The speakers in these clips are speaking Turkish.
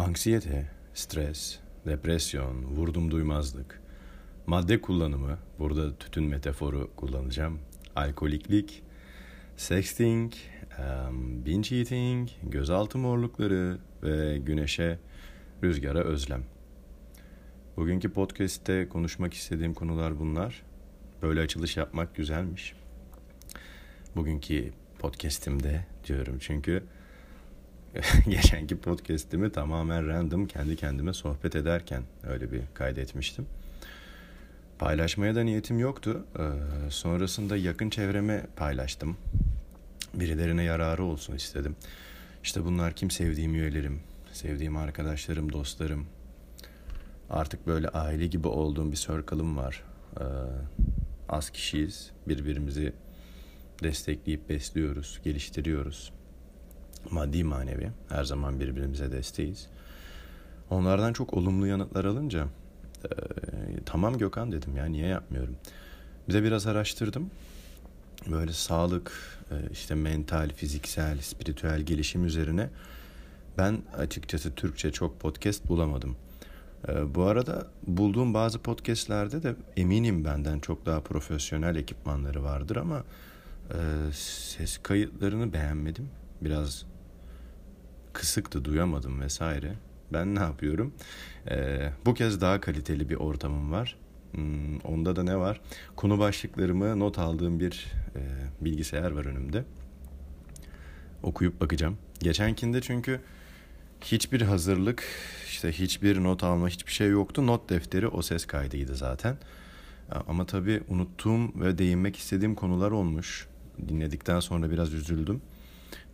Anksiyete, stres, depresyon, vurdum duymazlık, madde kullanımı, burada tütün metaforu kullanacağım, alkoliklik, sexting, um, binge eating, gözaltı morlukları ve güneşe, rüzgara özlem. Bugünkü podcast'te konuşmak istediğim konular bunlar. Böyle açılış yapmak güzelmiş. Bugünkü podcast'imde diyorum çünkü geçenki podcast'imi tamamen random kendi kendime sohbet ederken öyle bir kaydetmiştim. Paylaşmaya da niyetim yoktu. Ee, sonrasında yakın çevreme paylaştım. Birilerine yararı olsun istedim. İşte bunlar kim sevdiğim üyelerim, sevdiğim arkadaşlarım, dostlarım. Artık böyle aile gibi olduğum bir circle'ım var. Ee, az kişiyiz. Birbirimizi destekleyip besliyoruz, geliştiriyoruz maddi manevi her zaman birbirimize desteğiz. Onlardan çok olumlu yanıtlar alınca e, tamam Gökhan dedim ya niye yapmıyorum. Bize biraz araştırdım. Böyle sağlık, e, işte mental, fiziksel, spiritüel gelişim üzerine ben açıkçası Türkçe çok podcast bulamadım. E, bu arada bulduğum bazı podcastlerde de eminim benden çok daha profesyonel ekipmanları vardır ama e, ses kayıtlarını beğenmedim. Biraz kısıktı duyamadım vesaire. Ben ne yapıyorum? Ee, bu kez daha kaliteli bir ortamım var. Hmm, onda da ne var? Konu başlıklarımı not aldığım bir e, bilgisayar var önümde. Okuyup bakacağım. Geçenkinde çünkü hiçbir hazırlık, işte hiçbir not alma, hiçbir şey yoktu. Not defteri o ses kaydıydı zaten. Ama tabii unuttuğum ve değinmek istediğim konular olmuş. Dinledikten sonra biraz üzüldüm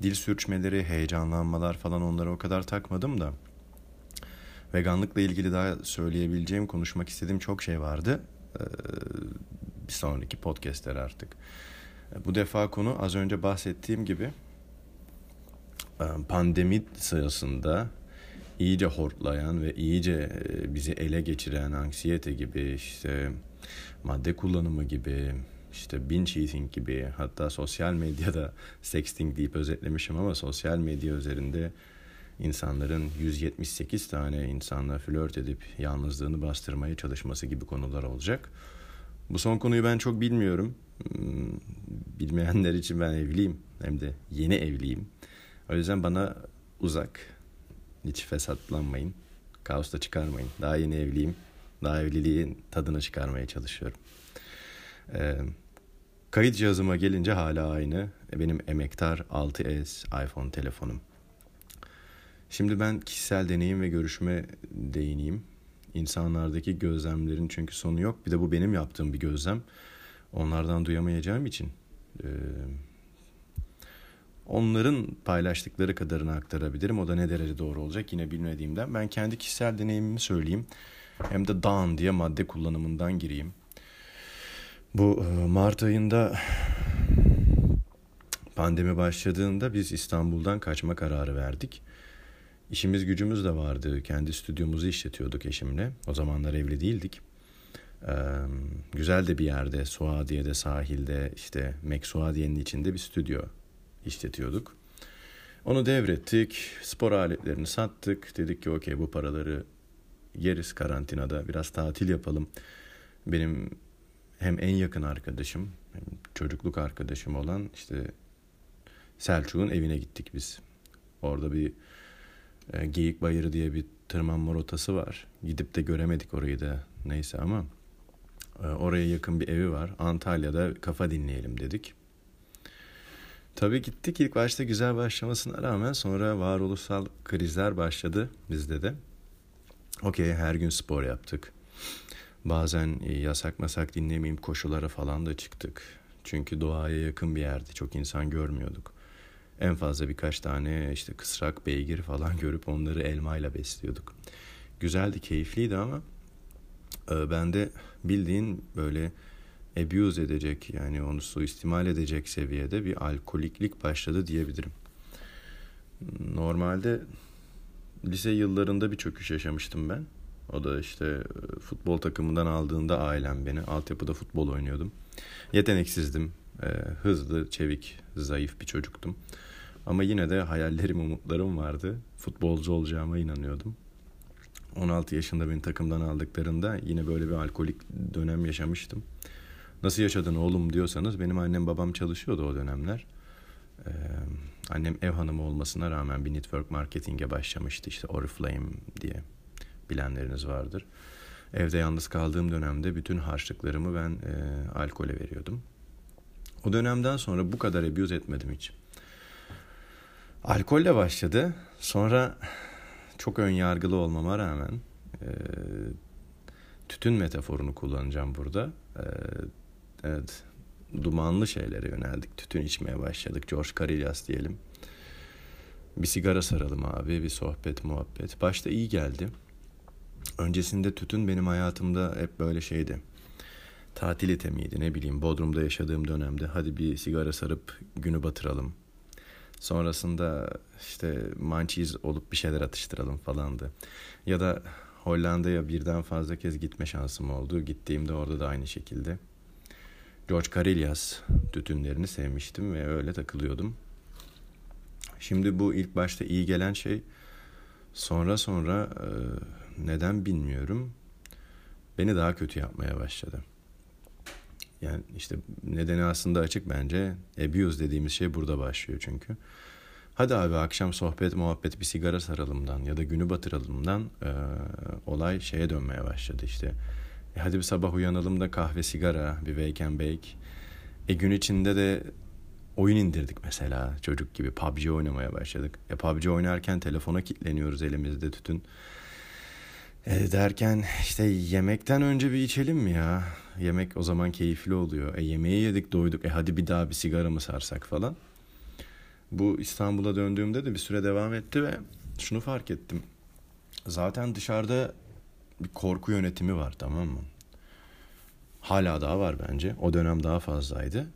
dil sürçmeleri, heyecanlanmalar falan onlara o kadar takmadım da veganlıkla ilgili daha söyleyebileceğim, konuşmak istediğim çok şey vardı. Ee, bir sonraki podcastler artık. Bu defa konu az önce bahsettiğim gibi e, pandemi sırasında iyice hortlayan ve iyice e, bizi ele geçiren anksiyete gibi işte madde kullanımı gibi işte binge eating gibi hatta sosyal medyada sexting deyip özetlemişim ama sosyal medya üzerinde insanların 178 tane insanla flört edip yalnızlığını bastırmaya çalışması gibi konular olacak. Bu son konuyu ben çok bilmiyorum. Hmm, bilmeyenler için ben evliyim. Hem de yeni evliyim. O yüzden bana uzak. Hiç fesatlanmayın. Kaos da çıkarmayın. Daha yeni evliyim. Daha evliliğin tadını çıkarmaya çalışıyorum. Ee, Kayıt cihazıma gelince hala aynı. Benim emektar 6S iPhone telefonum. Şimdi ben kişisel deneyim ve görüşme değineyim. İnsanlardaki gözlemlerin çünkü sonu yok. Bir de bu benim yaptığım bir gözlem. Onlardan duyamayacağım için e, onların paylaştıkları kadarını aktarabilirim. O da ne derece doğru olacak yine bilmediğimden. Ben kendi kişisel deneyimimi söyleyeyim. Hem de down diye madde kullanımından gireyim. Bu e, Mart ayında pandemi başladığında biz İstanbul'dan kaçma kararı verdik. İşimiz gücümüz de vardı. Kendi stüdyomuzu işletiyorduk eşimle. O zamanlar evli değildik. Ee, güzel de bir yerde Suadiye'de sahilde işte Meksuadiye'nin içinde bir stüdyo işletiyorduk. Onu devrettik. Spor aletlerini sattık. Dedik ki okey bu paraları yeriz karantinada. Biraz tatil yapalım. Benim hem en yakın arkadaşım hem çocukluk arkadaşım olan işte Selçuk'un evine gittik biz. Orada bir e, Geyik Bayırı diye bir tırmanma rotası var. Gidip de göremedik orayı da neyse ama e, oraya yakın bir evi var. Antalya'da kafa dinleyelim dedik. Tabii gittik ilk başta güzel başlamasına rağmen sonra varoluşsal krizler başladı bizde de. Okey her gün spor yaptık. Bazen e, yasak masak dinlemeyeyim koşulara falan da çıktık. Çünkü doğaya yakın bir yerde çok insan görmüyorduk. En fazla birkaç tane işte kısrak, beygir falan görüp onları elmayla besliyorduk. Güzeldi, keyifliydi ama e, ben de bildiğin böyle abuse edecek yani onu suistimal edecek seviyede bir alkoliklik başladı diyebilirim. Normalde lise yıllarında bir çöküş yaşamıştım ben. O da işte e, futbol takımından aldığında ailem beni. Altyapıda futbol oynuyordum. Yeteneksizdim. E, hızlı, çevik, zayıf bir çocuktum. Ama yine de hayallerim, umutlarım vardı. Futbolcu olacağıma inanıyordum. 16 yaşında beni takımdan aldıklarında yine böyle bir alkolik dönem yaşamıştım. Nasıl yaşadın oğlum diyorsanız benim annem babam çalışıyordu o dönemler. Ee, annem ev hanımı olmasına rağmen bir network marketinge başlamıştı işte Oriflame diye bilenleriniz vardır. Evde yalnız kaldığım dönemde bütün harçlıklarımı ben e, alkole veriyordum. O dönemden sonra bu kadar abuse etmedim hiç. Alkolle başladı. Sonra çok ön yargılı olmama rağmen e, tütün metaforunu kullanacağım burada. E, evet, dumanlı şeylere yöneldik. Tütün içmeye başladık. George Carillas diyelim. Bir sigara saralım abi, bir sohbet, muhabbet. Başta iyi geldi. Öncesinde tütün benim hayatımda hep böyle şeydi. Tatil itemiydi ne bileyim Bodrum'da yaşadığım dönemde hadi bir sigara sarıp günü batıralım. Sonrasında işte mançiz olup bir şeyler atıştıralım falandı. Ya da Hollanda'ya birden fazla kez gitme şansım oldu. Gittiğimde orada da aynı şekilde. George Carillas tütünlerini sevmiştim ve öyle takılıyordum. Şimdi bu ilk başta iyi gelen şey sonra sonra neden bilmiyorum beni daha kötü yapmaya başladı. Yani işte nedeni aslında açık bence. Abuse dediğimiz şey burada başlıyor çünkü. Hadi abi akşam sohbet muhabbet bir sigara saralımdan ya da günü batıralımdan e, olay şeye dönmeye başladı işte. E hadi bir sabah uyanalım da kahve sigara bir wake and bake. E gün içinde de oyun indirdik mesela çocuk gibi PUBG oynamaya başladık. E PUBG oynarken telefona kilitleniyoruz elimizde tütün. E derken işte yemekten önce bir içelim mi ya? Yemek o zaman keyifli oluyor. E yemeği yedik doyduk. E hadi bir daha bir sigara mı sarsak falan. Bu İstanbul'a döndüğümde de bir süre devam etti ve şunu fark ettim. Zaten dışarıda bir korku yönetimi var tamam mı? Hala daha var bence. O dönem daha fazlaydı.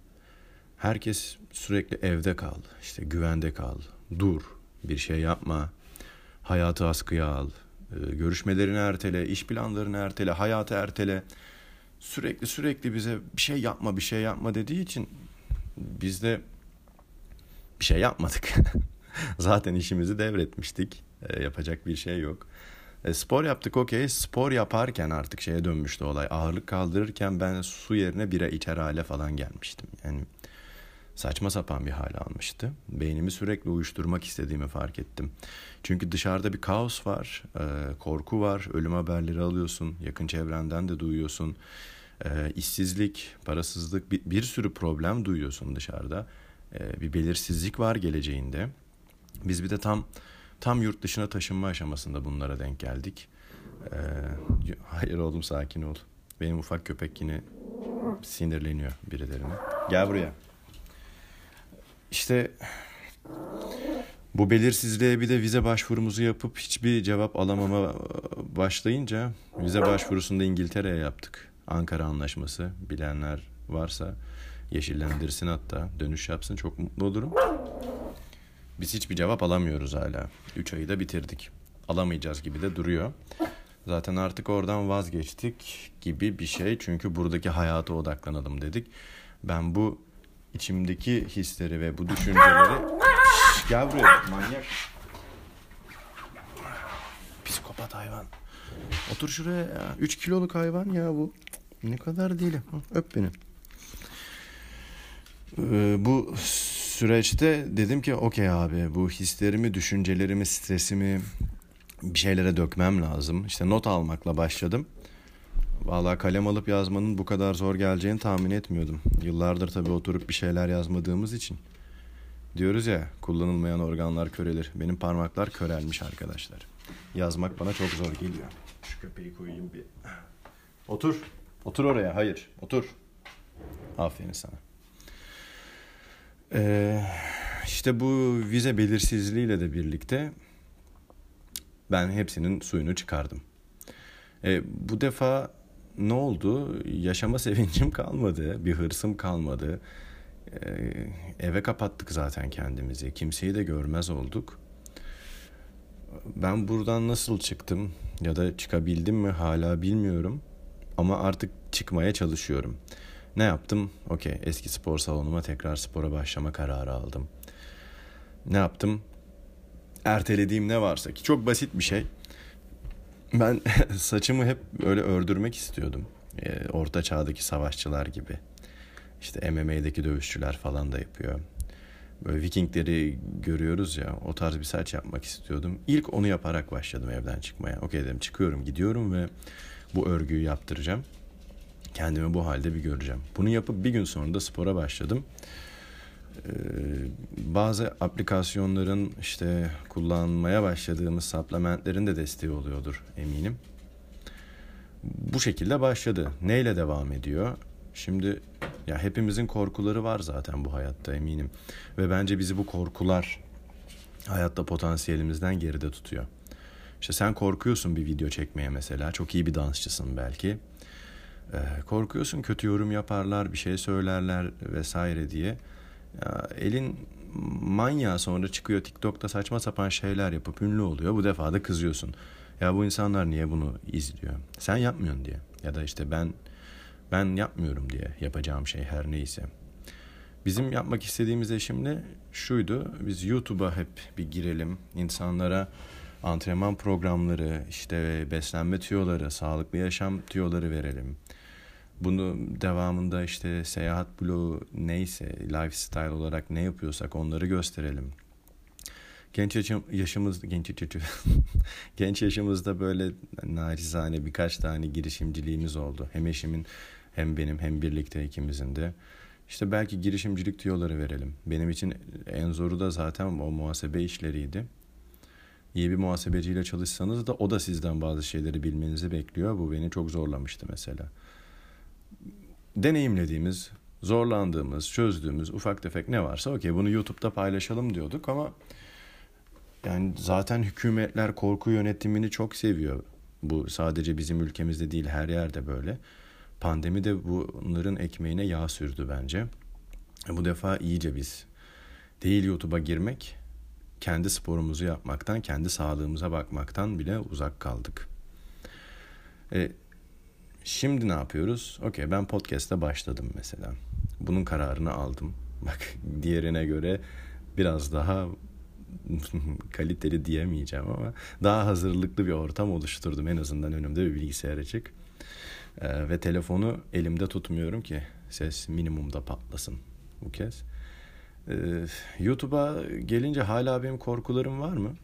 Herkes sürekli evde kal, işte güvende kal, dur, bir şey yapma, hayatı askıya al, görüşmelerini ertele, iş planlarını ertele, hayatı ertele. Sürekli sürekli bize bir şey yapma, bir şey yapma dediği için biz de bir şey yapmadık. Zaten işimizi devretmiştik. E, yapacak bir şey yok. E, spor yaptık okey. Spor yaparken artık şeye dönmüştü olay. Ağırlık kaldırırken ben su yerine bira içer hale falan gelmiştim. Yani saçma sapan bir hale almıştı. Beynimi sürekli uyuşturmak istediğimi fark ettim. Çünkü dışarıda bir kaos var, e, korku var, ölüm haberleri alıyorsun, yakın çevrenden de duyuyorsun. E, işsizlik, parasızlık, bir, sürü problem duyuyorsun dışarıda. E, bir belirsizlik var geleceğinde. Biz bir de tam tam yurt dışına taşınma aşamasında bunlara denk geldik. Hayır oğlum sakin ol. Benim ufak köpek yine sinirleniyor birilerine. Gel buraya. İşte bu belirsizliğe bir de vize başvurumuzu yapıp hiçbir cevap alamama başlayınca vize başvurusunda İngiltere'ye yaptık. Ankara Anlaşması bilenler varsa yeşillendirsin hatta dönüş yapsın çok mutlu olurum. Biz hiçbir cevap alamıyoruz hala. 3 ayı da bitirdik. Alamayacağız gibi de duruyor. Zaten artık oradan vazgeçtik gibi bir şey. Çünkü buradaki hayata odaklanalım dedik. Ben bu içimdeki hisleri ve bu düşünceleri... Şş, gel buraya manyak. Psikopat hayvan. Otur şuraya ya. 3 kiloluk hayvan ya bu. Ne kadar değilim. Öp beni. Ee, bu süreçte dedim ki okey abi bu hislerimi, düşüncelerimi, stresimi bir şeylere dökmem lazım. İşte not almakla başladım. Vallahi kalem alıp yazmanın bu kadar zor geleceğini tahmin etmiyordum. Yıllardır tabii oturup bir şeyler yazmadığımız için. Diyoruz ya kullanılmayan organlar körelir. Benim parmaklar körelmiş arkadaşlar. Yazmak bana çok zor geliyor. Şu köpeği koyayım bir. Otur. Otur oraya. Hayır. Otur. Aferin sana. Ee, işte bu vize belirsizliğiyle de birlikte ben hepsinin suyunu çıkardım. Ee, bu defa ne oldu? Yaşama sevincim kalmadı, bir hırsım kalmadı. Ee, eve kapattık zaten kendimizi. Kimseyi de görmez olduk. Ben buradan nasıl çıktım ya da çıkabildim mi hala bilmiyorum. Ama artık çıkmaya çalışıyorum. Ne yaptım? Okey eski spor salonuma tekrar spora başlama kararı aldım. ne yaptım? Ertelediğim ne varsa ki çok basit bir şey. Ben saçımı hep öyle ördürmek istiyordum. Ee, orta çağdaki savaşçılar gibi. İşte MMA'deki dövüşçüler falan da yapıyor. Böyle Vikingleri görüyoruz ya o tarz bir saç yapmak istiyordum. İlk onu yaparak başladım evden çıkmaya. Okey dedim çıkıyorum gidiyorum ve bu örgüyü yaptıracağım. Kendimi bu halde bir göreceğim. Bunu yapıp bir gün sonra da spora başladım. Ee, bazı aplikasyonların işte kullanmaya başladığımız supplementlerin de desteği oluyordur eminim. Bu şekilde başladı. Neyle devam ediyor? Şimdi ya hepimizin korkuları var zaten bu hayatta eminim. Ve bence bizi bu korkular hayatta potansiyelimizden geride tutuyor. İşte sen korkuyorsun bir video çekmeye mesela. Çok iyi bir dansçısın belki. Ee, korkuyorsun kötü yorum yaparlar, bir şey söylerler vesaire diye. Elin manyağı sonra çıkıyor TikTok'ta saçma sapan şeyler yapıp ünlü oluyor. Bu defa da kızıyorsun. Ya bu insanlar niye bunu izliyor? Sen yapmıyorsun diye. Ya da işte ben ben yapmıyorum diye yapacağım şey her neyse. Bizim yapmak istediğimiz de şimdi şuydu. Biz YouTube'a hep bir girelim. insanlara antrenman programları, işte beslenme tüyoları, sağlıklı yaşam tüyoları verelim. Bunu devamında işte seyahat bloğu neyse, lifestyle olarak ne yapıyorsak onları gösterelim. Genç yaşım, yaşımız genç genç yaşımızda böyle narizane birkaç tane girişimciliğimiz oldu. Hem eşimin hem benim hem birlikte ikimizin de. İşte belki girişimcilik tüyoları verelim. Benim için en zoru da zaten o muhasebe işleriydi. İyi bir muhasebeciyle çalışsanız da o da sizden bazı şeyleri bilmenizi bekliyor. Bu beni çok zorlamıştı mesela. Deneyimlediğimiz, zorlandığımız, çözdüğümüz ufak tefek ne varsa okey bunu YouTube'da paylaşalım diyorduk ama yani zaten hükümetler korku yönetimini çok seviyor. Bu sadece bizim ülkemizde değil her yerde böyle. Pandemi de bunların ekmeğine yağ sürdü bence. Bu defa iyice biz değil YouTube'a girmek, kendi sporumuzu yapmaktan, kendi sağlığımıza bakmaktan bile uzak kaldık. E, şimdi ne yapıyoruz? Okey ben podcast'e başladım mesela. Bunun kararını aldım. Bak diğerine göre biraz daha kaliteli diyemeyeceğim ama daha hazırlıklı bir ortam oluşturdum. En azından önümde bir bilgisayar açık. Ee, ve telefonu elimde tutmuyorum ki ses minimumda patlasın bu kez. Ee, YouTube'a gelince hala benim korkularım var mı?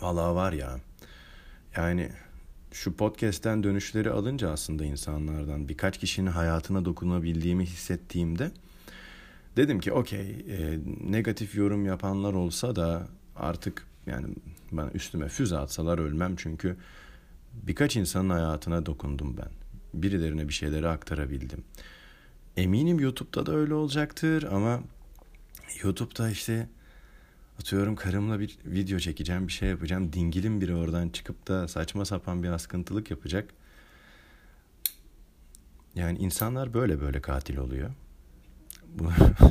Valla var ya. Yani şu podcast'ten dönüşleri alınca aslında insanlardan birkaç kişinin hayatına dokunabildiğimi hissettiğimde dedim ki okey e, negatif yorum yapanlar olsa da artık yani ben üstüme füze atsalar ölmem çünkü birkaç insanın hayatına dokundum ben birilerine bir şeyleri aktarabildim. Eminim YouTube'da da öyle olacaktır ama YouTube'da işte atıyorum karımla bir video çekeceğim, bir şey yapacağım. Dingilim biri oradan çıkıp da saçma sapan bir askıntılık yapacak. Yani insanlar böyle böyle katil oluyor. Bu,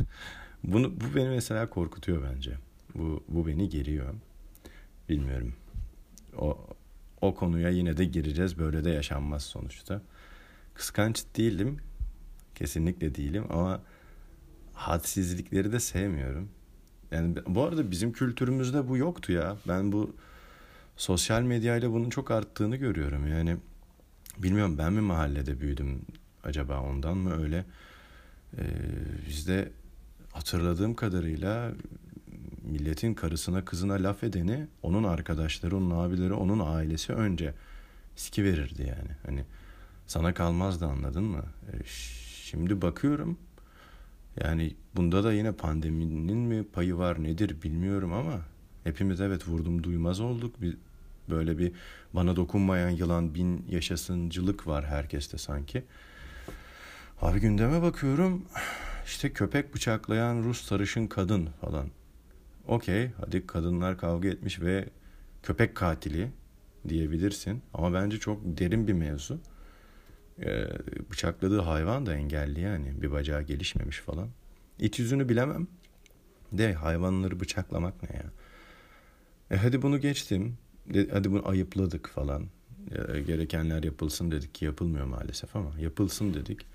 bunu, bu beni mesela korkutuyor bence. Bu, bu beni geriyor. Bilmiyorum. O, o konuya yine de gireceğiz. Böyle de yaşanmaz sonuçta. Kıskanç değilim. Kesinlikle değilim ama hadsizlikleri de sevmiyorum. Yani bu arada bizim kültürümüzde bu yoktu ya. Ben bu sosyal medyayla bunun çok arttığını görüyorum. Yani bilmiyorum ben mi mahallede büyüdüm acaba ondan mı öyle. Ee, bizde hatırladığım kadarıyla milletin karısına kızına laf edeni onun arkadaşları, onun abileri, onun ailesi önce siki verirdi yani. Hani sana kalmazdı anladın mı? E, şimdi bakıyorum yani bunda da yine pandeminin mi payı var nedir bilmiyorum ama hepimiz evet vurdum duymaz olduk. Bir, böyle bir bana dokunmayan yılan bin yaşasıncılık var herkeste sanki. Abi gündeme bakıyorum işte köpek bıçaklayan Rus sarışın kadın falan. Okey hadi kadınlar kavga etmiş ve köpek katili diyebilirsin. Ama bence çok derin bir mevzu. Ee, bıçakladığı hayvan da engelli yani. Bir bacağı gelişmemiş falan. İç yüzünü bilemem. De hayvanları bıçaklamak ne ya? E hadi bunu geçtim. De, hadi bunu ayıpladık falan. E, gerekenler yapılsın dedik ki yapılmıyor maalesef ama yapılsın dedik.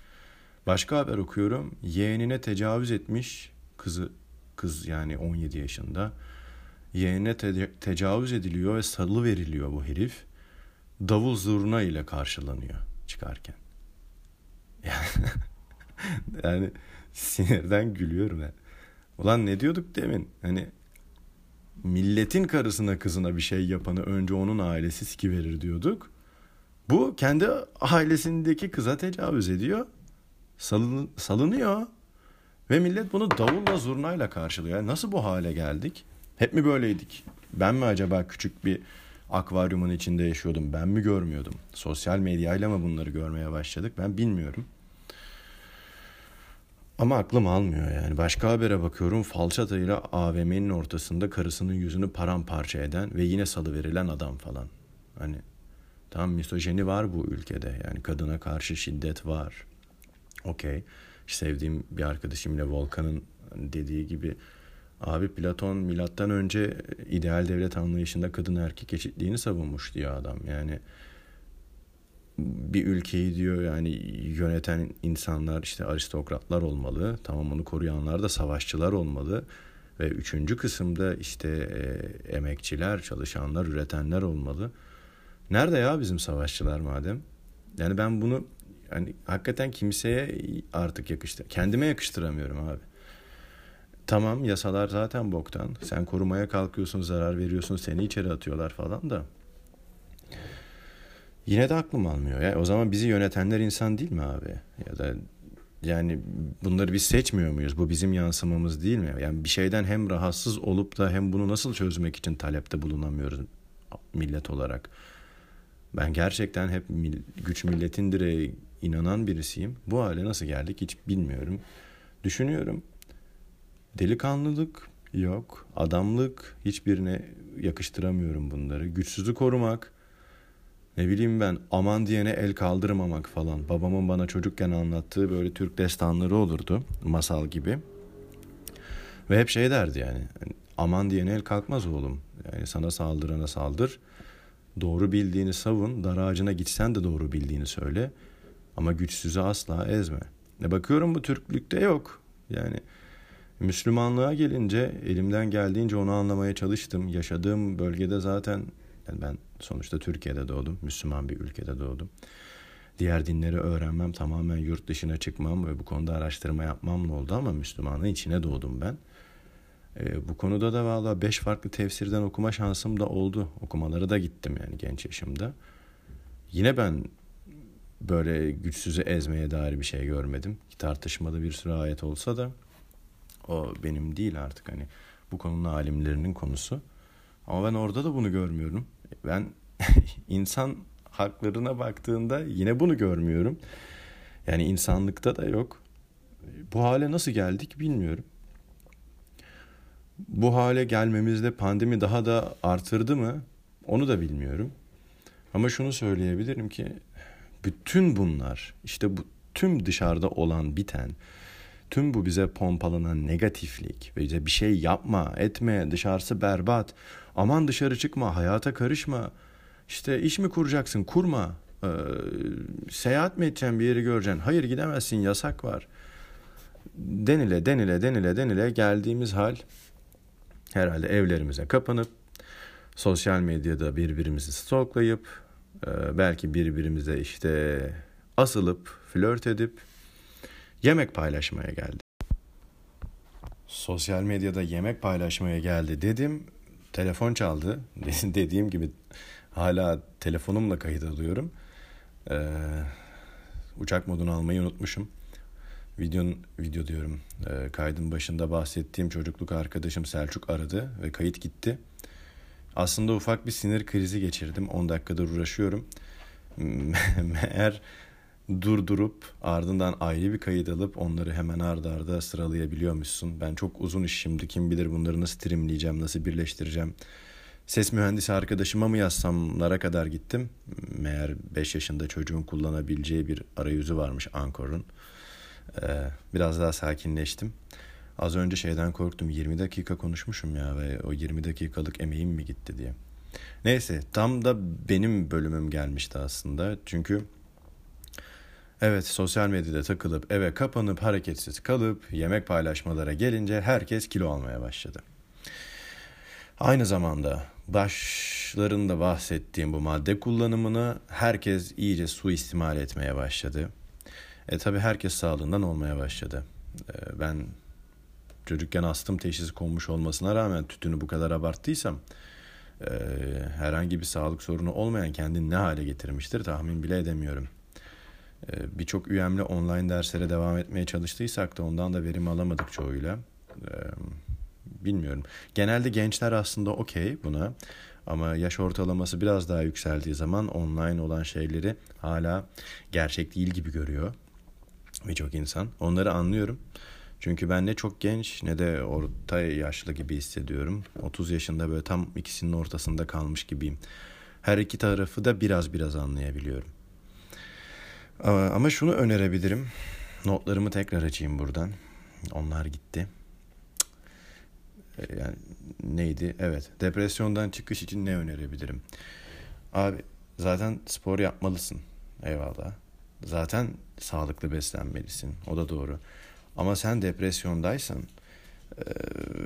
Başka haber okuyorum. Yeğenine tecavüz etmiş kızı Kız yani 17 yaşında. Yeğenine te- tecavüz ediliyor ve salı veriliyor bu herif. Davul zurna ile karşılanıyor çıkarken. Yani, yani sinirden gülüyorum. Yani. Ulan ne diyorduk demin? Hani milletin karısına kızına bir şey yapanı önce onun ailesi siki verir diyorduk. Bu kendi ailesindeki kıza tecavüz ediyor. Salın, salınıyor. Ve millet bunu davulla zurnayla karşılıyor. Yani nasıl bu hale geldik? Hep mi böyleydik? Ben mi acaba küçük bir akvaryumun içinde yaşıyordum? Ben mi görmüyordum? Sosyal medyayla mı bunları görmeye başladık? Ben bilmiyorum. Ama aklım almıyor yani. Başka habere bakıyorum falçatayla AVM'nin ortasında karısının yüzünü paramparça eden ve yine salı verilen adam falan. Hani tam misojeni var bu ülkede. Yani kadına karşı şiddet var. Okey. Sevdiğim bir arkadaşım yine Volkan'ın dediği gibi abi Platon milattan önce ideal devlet anlayışında kadın erkek eşitliğini savunmuş diyor adam. Yani bir ülkeyi diyor yani yöneten insanlar işte aristokratlar olmalı. Tamam onu koruyanlar da savaşçılar olmalı. Ve üçüncü kısımda işte e, emekçiler, çalışanlar, üretenler olmalı. Nerede ya bizim savaşçılar madem? Yani ben bunu yani hakikaten kimseye artık yakıştı. Kendime yakıştıramıyorum abi. Tamam yasalar zaten boktan. Sen korumaya kalkıyorsun, zarar veriyorsun, seni içeri atıyorlar falan da. Yine de aklım almıyor. Ya. O zaman bizi yönetenler insan değil mi abi? Ya da yani bunları biz seçmiyor muyuz? Bu bizim yansımamız değil mi? Yani bir şeyden hem rahatsız olup da hem bunu nasıl çözmek için talepte bulunamıyoruz millet olarak. Ben gerçekten hep güç milletindir inanan birisiyim. Bu hale nasıl geldik hiç bilmiyorum. Düşünüyorum. Delikanlılık yok. Adamlık hiçbirine yakıştıramıyorum bunları. Güçsüzü korumak ne bileyim ben aman diyene el kaldırmamak falan. Babamın bana çocukken anlattığı böyle Türk destanları olurdu masal gibi. Ve hep şey derdi yani aman diyene el kalkmaz oğlum. Yani sana saldırana saldır. Doğru bildiğini savun. Dar ağacına gitsen de doğru bildiğini söyle. Ama güçsüzü asla ezme. Ne bakıyorum bu Türklükte yok. Yani Müslümanlığa gelince elimden geldiğince onu anlamaya çalıştım. Yaşadığım bölgede zaten yani ben sonuçta Türkiye'de doğdum. Müslüman bir ülkede doğdum. Diğer dinleri öğrenmem tamamen yurt dışına çıkmam ve bu konuda araştırma yapmamla oldu ama Müslümanlığın içine doğdum ben. E, bu konuda da valla beş farklı tefsirden okuma şansım da oldu. Okumaları da gittim yani genç yaşımda. Yine ben böyle güçsüzü ezmeye dair bir şey görmedim. Tartışmalı bir sürü ayet olsa da o benim değil artık hani bu konunun alimlerinin konusu. Ama ben orada da bunu görmüyorum. Ben insan haklarına baktığında yine bunu görmüyorum. Yani insanlıkta da yok. Bu hale nasıl geldik bilmiyorum. Bu hale gelmemizde pandemi daha da artırdı mı? Onu da bilmiyorum. Ama şunu söyleyebilirim ki bütün bunlar işte bu tüm dışarıda olan biten tüm bu bize pompalanan negatiflik ve bize bir şey yapma, etme, dışarısı berbat, aman dışarı çıkma, hayata karışma, işte iş mi kuracaksın, kurma, ee, seyahat mi edeceksin? Bir yeri göreceksin, hayır gidemezsin, yasak var. Denile, denile, denile, denile geldiğimiz hal herhalde evlerimize kapanıp, sosyal medyada birbirimizi stalklayıp, e, belki birbirimize işte asılıp, flört edip, yemek paylaşmaya geldi. Sosyal medyada yemek paylaşmaya geldi dedim. Telefon çaldı. Dediğim gibi hala telefonumla kayıt alıyorum. Ee, uçak modunu almayı unutmuşum. Videonun, video diyorum. E, kaydın başında bahsettiğim çocukluk arkadaşım Selçuk aradı ve kayıt gitti. Aslında ufak bir sinir krizi geçirdim. 10 dakikadır uğraşıyorum. Meğer durdurup ardından ayrı bir kayıt alıp onları hemen ardarda arda sıralayabiliyormuşsun. Ben çok uzun iş şimdi kim bilir bunları nasıl trimleyeceğim, nasıl birleştireceğim. Ses mühendisi arkadaşıma mı yazsamlara kadar gittim. Meğer 5 yaşında çocuğun kullanabileceği bir arayüzü varmış Ankor'un. Ee, biraz daha sakinleştim. Az önce şeyden korktum 20 dakika konuşmuşum ya ve o 20 dakikalık emeğim mi gitti diye. Neyse tam da benim bölümüm gelmişti aslında. Çünkü Evet sosyal medyada takılıp eve kapanıp hareketsiz kalıp yemek paylaşmalara gelince herkes kilo almaya başladı. Aynı zamanda başlarında bahsettiğim bu madde kullanımını herkes iyice suistimal etmeye başladı. E tabi herkes sağlığından olmaya başladı. E, ben çocukken astım teşhisi konmuş olmasına rağmen tütünü bu kadar abarttıysam e, herhangi bir sağlık sorunu olmayan kendini ne hale getirmiştir tahmin bile edemiyorum. E, Birçok üyemle online derslere devam etmeye çalıştıysak da ondan da verim alamadık çoğuyla. E, bilmiyorum. Genelde gençler aslında okey buna. Ama yaş ortalaması biraz daha yükseldiği zaman online olan şeyleri hala gerçek değil gibi görüyor birçok insan. Onları anlıyorum. Çünkü ben ne çok genç ne de orta yaşlı gibi hissediyorum. 30 yaşında böyle tam ikisinin ortasında kalmış gibiyim. Her iki tarafı da biraz biraz anlayabiliyorum. Ama şunu önerebilirim. Notlarımı tekrar açayım buradan. Onlar gitti. Yani neydi? Evet. Depresyondan çıkış için ne önerebilirim? Abi zaten spor yapmalısın. Eyvallah. Zaten sağlıklı beslenmelisin. O da doğru. Ama sen depresyondaysan e,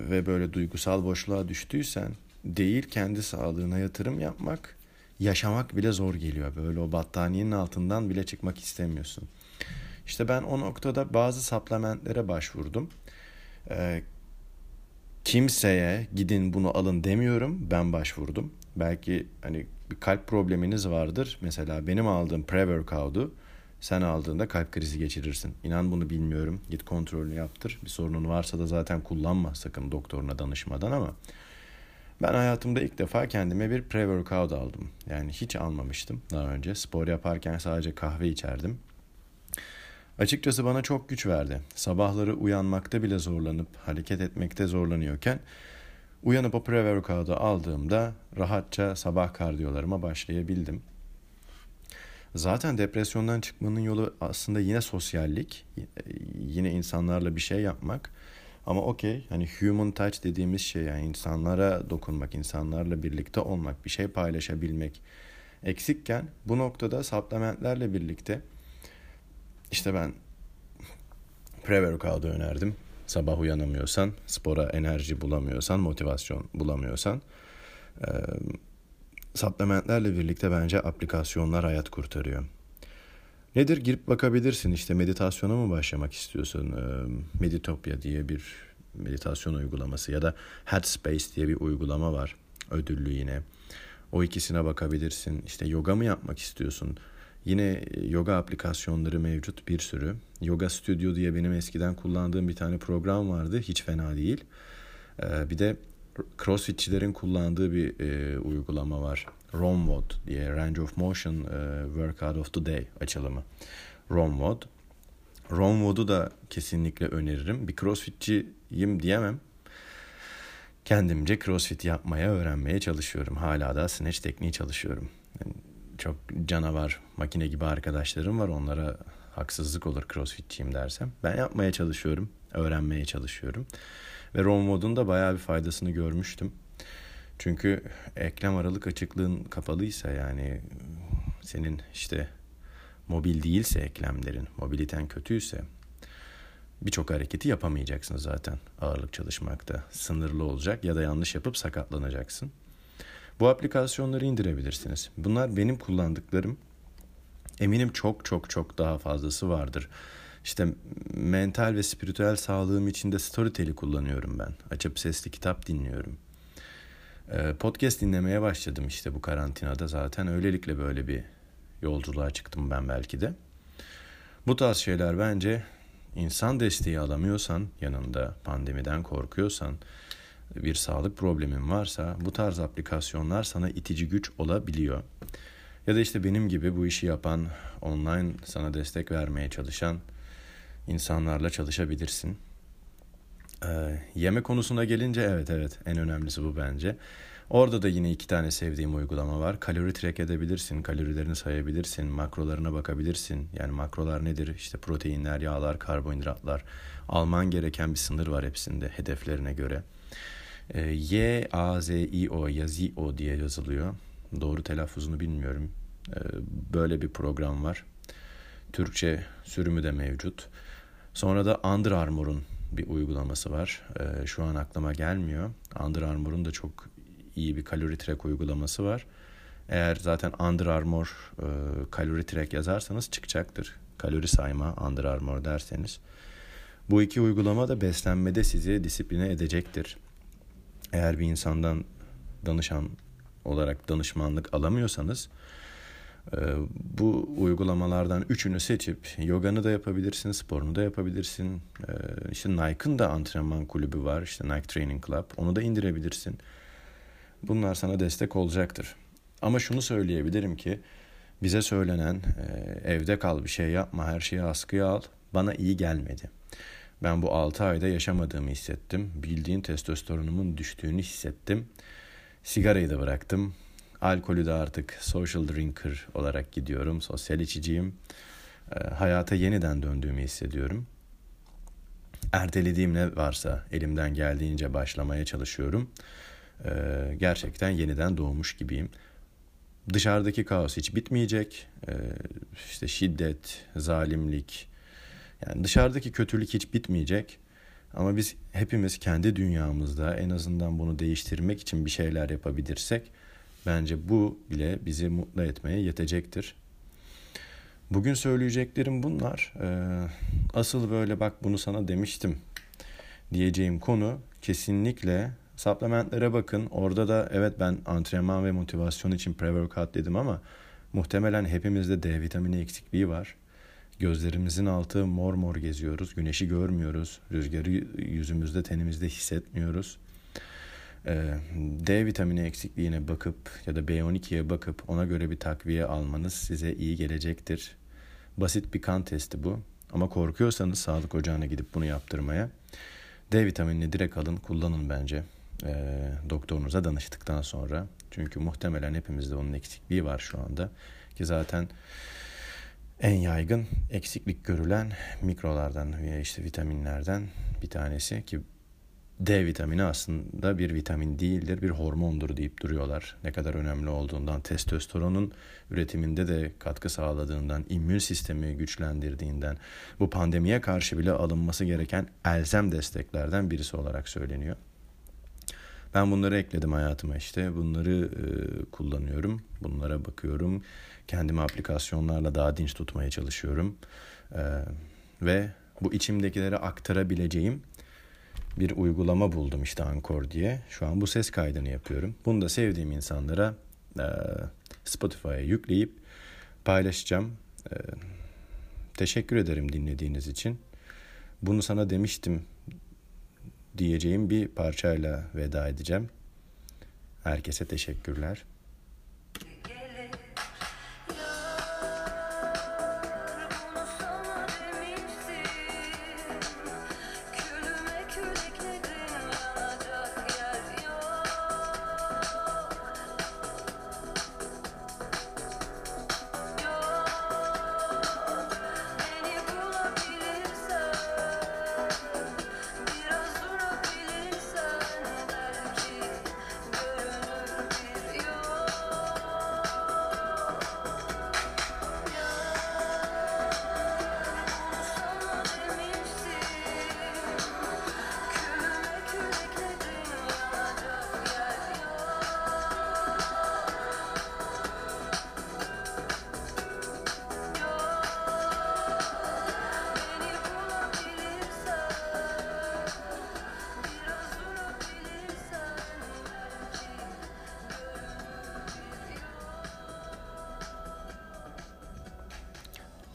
ve böyle duygusal boşluğa düştüysen değil kendi sağlığına yatırım yapmak, yaşamak bile zor geliyor. Böyle o battaniyenin altından bile çıkmak istemiyorsun. İşte ben o noktada bazı supplementlere başvurdum. E, kimseye gidin bunu alın demiyorum. Ben başvurdum. Belki hani bir kalp probleminiz vardır. Mesela benim aldığım pre-workout'u sen aldığında kalp krizi geçirirsin. İnan bunu bilmiyorum. Git kontrolünü yaptır. Bir sorunun varsa da zaten kullanma sakın doktoruna danışmadan ama ben hayatımda ilk defa kendime bir pre-workout aldım. Yani hiç almamıştım daha önce. Spor yaparken sadece kahve içerdim. Açıkçası bana çok güç verdi. Sabahları uyanmakta bile zorlanıp hareket etmekte zorlanıyorken uyanıp o pre-workout'u aldığımda rahatça sabah kardiyolarıma başlayabildim. Zaten depresyondan çıkmanın yolu aslında yine sosyallik, yine insanlarla bir şey yapmak. Ama okey hani human touch dediğimiz şey yani insanlara dokunmak, insanlarla birlikte olmak, bir şey paylaşabilmek eksikken bu noktada supplementlerle birlikte işte ben pre-workout'u önerdim. Sabah uyanamıyorsan, spora enerji bulamıyorsan, motivasyon bulamıyorsan Supplementlerle birlikte bence aplikasyonlar hayat kurtarıyor. Nedir? Girip bakabilirsin. İşte meditasyona mı başlamak istiyorsun? Meditopia diye bir meditasyon uygulaması ya da Headspace diye bir uygulama var. Ödüllü yine. O ikisine bakabilirsin. İşte yoga mı yapmak istiyorsun? Yine yoga aplikasyonları mevcut bir sürü. Yoga Studio diye benim eskiden kullandığım bir tane program vardı. Hiç fena değil. Bir de CrossFitçilerin kullandığı bir uygulama var. ROMWOD diye Range of Motion e, Workout of the Day açılımı. ROMWOD. ROMWOD'u da kesinlikle öneririm. Bir CrossFitçiyim diyemem. Kendimce CrossFit yapmaya, öğrenmeye çalışıyorum. Hala da snatch tekniği çalışıyorum. Yani çok canavar, makine gibi arkadaşlarım var. Onlara haksızlık olur CrossFitçiyim dersem. Ben yapmaya çalışıyorum, öğrenmeye çalışıyorum. Ve ROM modun da bayağı bir faydasını görmüştüm. Çünkü eklem aralık açıklığın kapalıysa yani senin işte mobil değilse eklemlerin, mobiliten kötüyse birçok hareketi yapamayacaksın zaten ağırlık çalışmakta. Sınırlı olacak ya da yanlış yapıp sakatlanacaksın. Bu aplikasyonları indirebilirsiniz. Bunlar benim kullandıklarım. Eminim çok çok çok daha fazlası vardır. İşte mental ve spiritüel sağlığım için de Storytel'i kullanıyorum ben. Açıp sesli kitap dinliyorum. Ee, podcast dinlemeye başladım işte bu karantinada zaten. Öylelikle böyle bir yolculuğa çıktım ben belki de. Bu tarz şeyler bence insan desteği alamıyorsan, yanında pandemiden korkuyorsan, bir sağlık problemin varsa bu tarz aplikasyonlar sana itici güç olabiliyor. Ya da işte benim gibi bu işi yapan, online sana destek vermeye çalışan insanlarla çalışabilirsin. Ee, yeme konusuna gelince evet evet en önemlisi bu bence. Orada da yine iki tane sevdiğim uygulama var. Kalori track edebilirsin, kalorilerini sayabilirsin, makrolarına bakabilirsin. Yani makrolar nedir? İşte proteinler, yağlar, karbonhidratlar. Alman gereken bir sınır var hepsinde hedeflerine göre. Ee, y, A, Z, I, O, Yazio diye yazılıyor. Doğru telaffuzunu bilmiyorum. Ee, böyle bir program var. Türkçe sürümü de mevcut. Sonra da Under Armour'un bir uygulaması var. Ee, şu an aklıma gelmiyor. Under Armour'un da çok iyi bir kalori track uygulaması var. Eğer zaten Under Armour e, kalori track yazarsanız çıkacaktır. Kalori sayma Under Armour derseniz. Bu iki uygulama da beslenmede sizi disipline edecektir. Eğer bir insandan danışan olarak danışmanlık alamıyorsanız e, bu uygulamalardan üçünü seçip yoganı da yapabilirsin, sporunu da yapabilirsin. E, işte Nike'ın da antrenman kulübü var, işte Nike Training Club. Onu da indirebilirsin. Bunlar sana destek olacaktır. Ama şunu söyleyebilirim ki bize söylenen e, evde kal bir şey yapma her şeyi askıya al bana iyi gelmedi. Ben bu 6 ayda yaşamadığımı hissettim. Bildiğin testosteronumun düştüğünü hissettim. Sigarayı da bıraktım. Alkolü de artık social drinker olarak gidiyorum. Sosyal içiciyim. E, hayata yeniden döndüğümü hissediyorum. Ertelediğim ne varsa elimden geldiğince başlamaya çalışıyorum. E, gerçekten yeniden doğmuş gibiyim. Dışarıdaki kaos hiç bitmeyecek. E, işte şiddet, zalimlik, yani dışarıdaki kötülük hiç bitmeyecek. Ama biz hepimiz kendi dünyamızda en azından bunu değiştirmek için bir şeyler yapabilirsek bence bu bile bizi mutlu etmeye yetecektir. Bugün söyleyeceklerim bunlar. Ee, asıl böyle bak bunu sana demiştim diyeceğim konu kesinlikle supplementlere bakın. Orada da evet ben antrenman ve motivasyon için pre-workout dedim ama muhtemelen hepimizde D vitamini eksikliği var. Gözlerimizin altı mor mor geziyoruz. Güneşi görmüyoruz. Rüzgarı yüzümüzde, tenimizde hissetmiyoruz. Ee, D vitamini eksikliğine bakıp ya da B12'ye bakıp ona göre bir takviye almanız size iyi gelecektir. Basit bir kan testi bu. Ama korkuyorsanız sağlık ocağına gidip bunu yaptırmaya D vitaminini direkt alın, kullanın bence. E, doktorunuza danıştıktan sonra. Çünkü muhtemelen hepimizde onun eksikliği var şu anda. Ki zaten en yaygın eksiklik görülen mikrolardan veya işte vitaminlerden bir tanesi ki D vitamini aslında bir vitamin değildir, bir hormondur deyip duruyorlar. Ne kadar önemli olduğundan, testosteronun üretiminde de katkı sağladığından, immün sistemi güçlendirdiğinden, bu pandemiye karşı bile alınması gereken elzem desteklerden birisi olarak söyleniyor. Ben bunları ekledim hayatıma işte. Bunları e, kullanıyorum. Bunlara bakıyorum. Kendimi aplikasyonlarla daha dinç tutmaya çalışıyorum. E, ve bu içimdekileri aktarabileceğim bir uygulama buldum işte Anchor diye. Şu an bu ses kaydını yapıyorum. Bunu da sevdiğim insanlara e, Spotify'a yükleyip paylaşacağım. E, teşekkür ederim dinlediğiniz için. Bunu sana demiştim diyeceğim bir parçayla veda edeceğim. Herkese teşekkürler.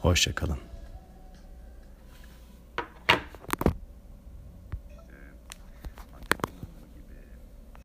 Hoşçakalın.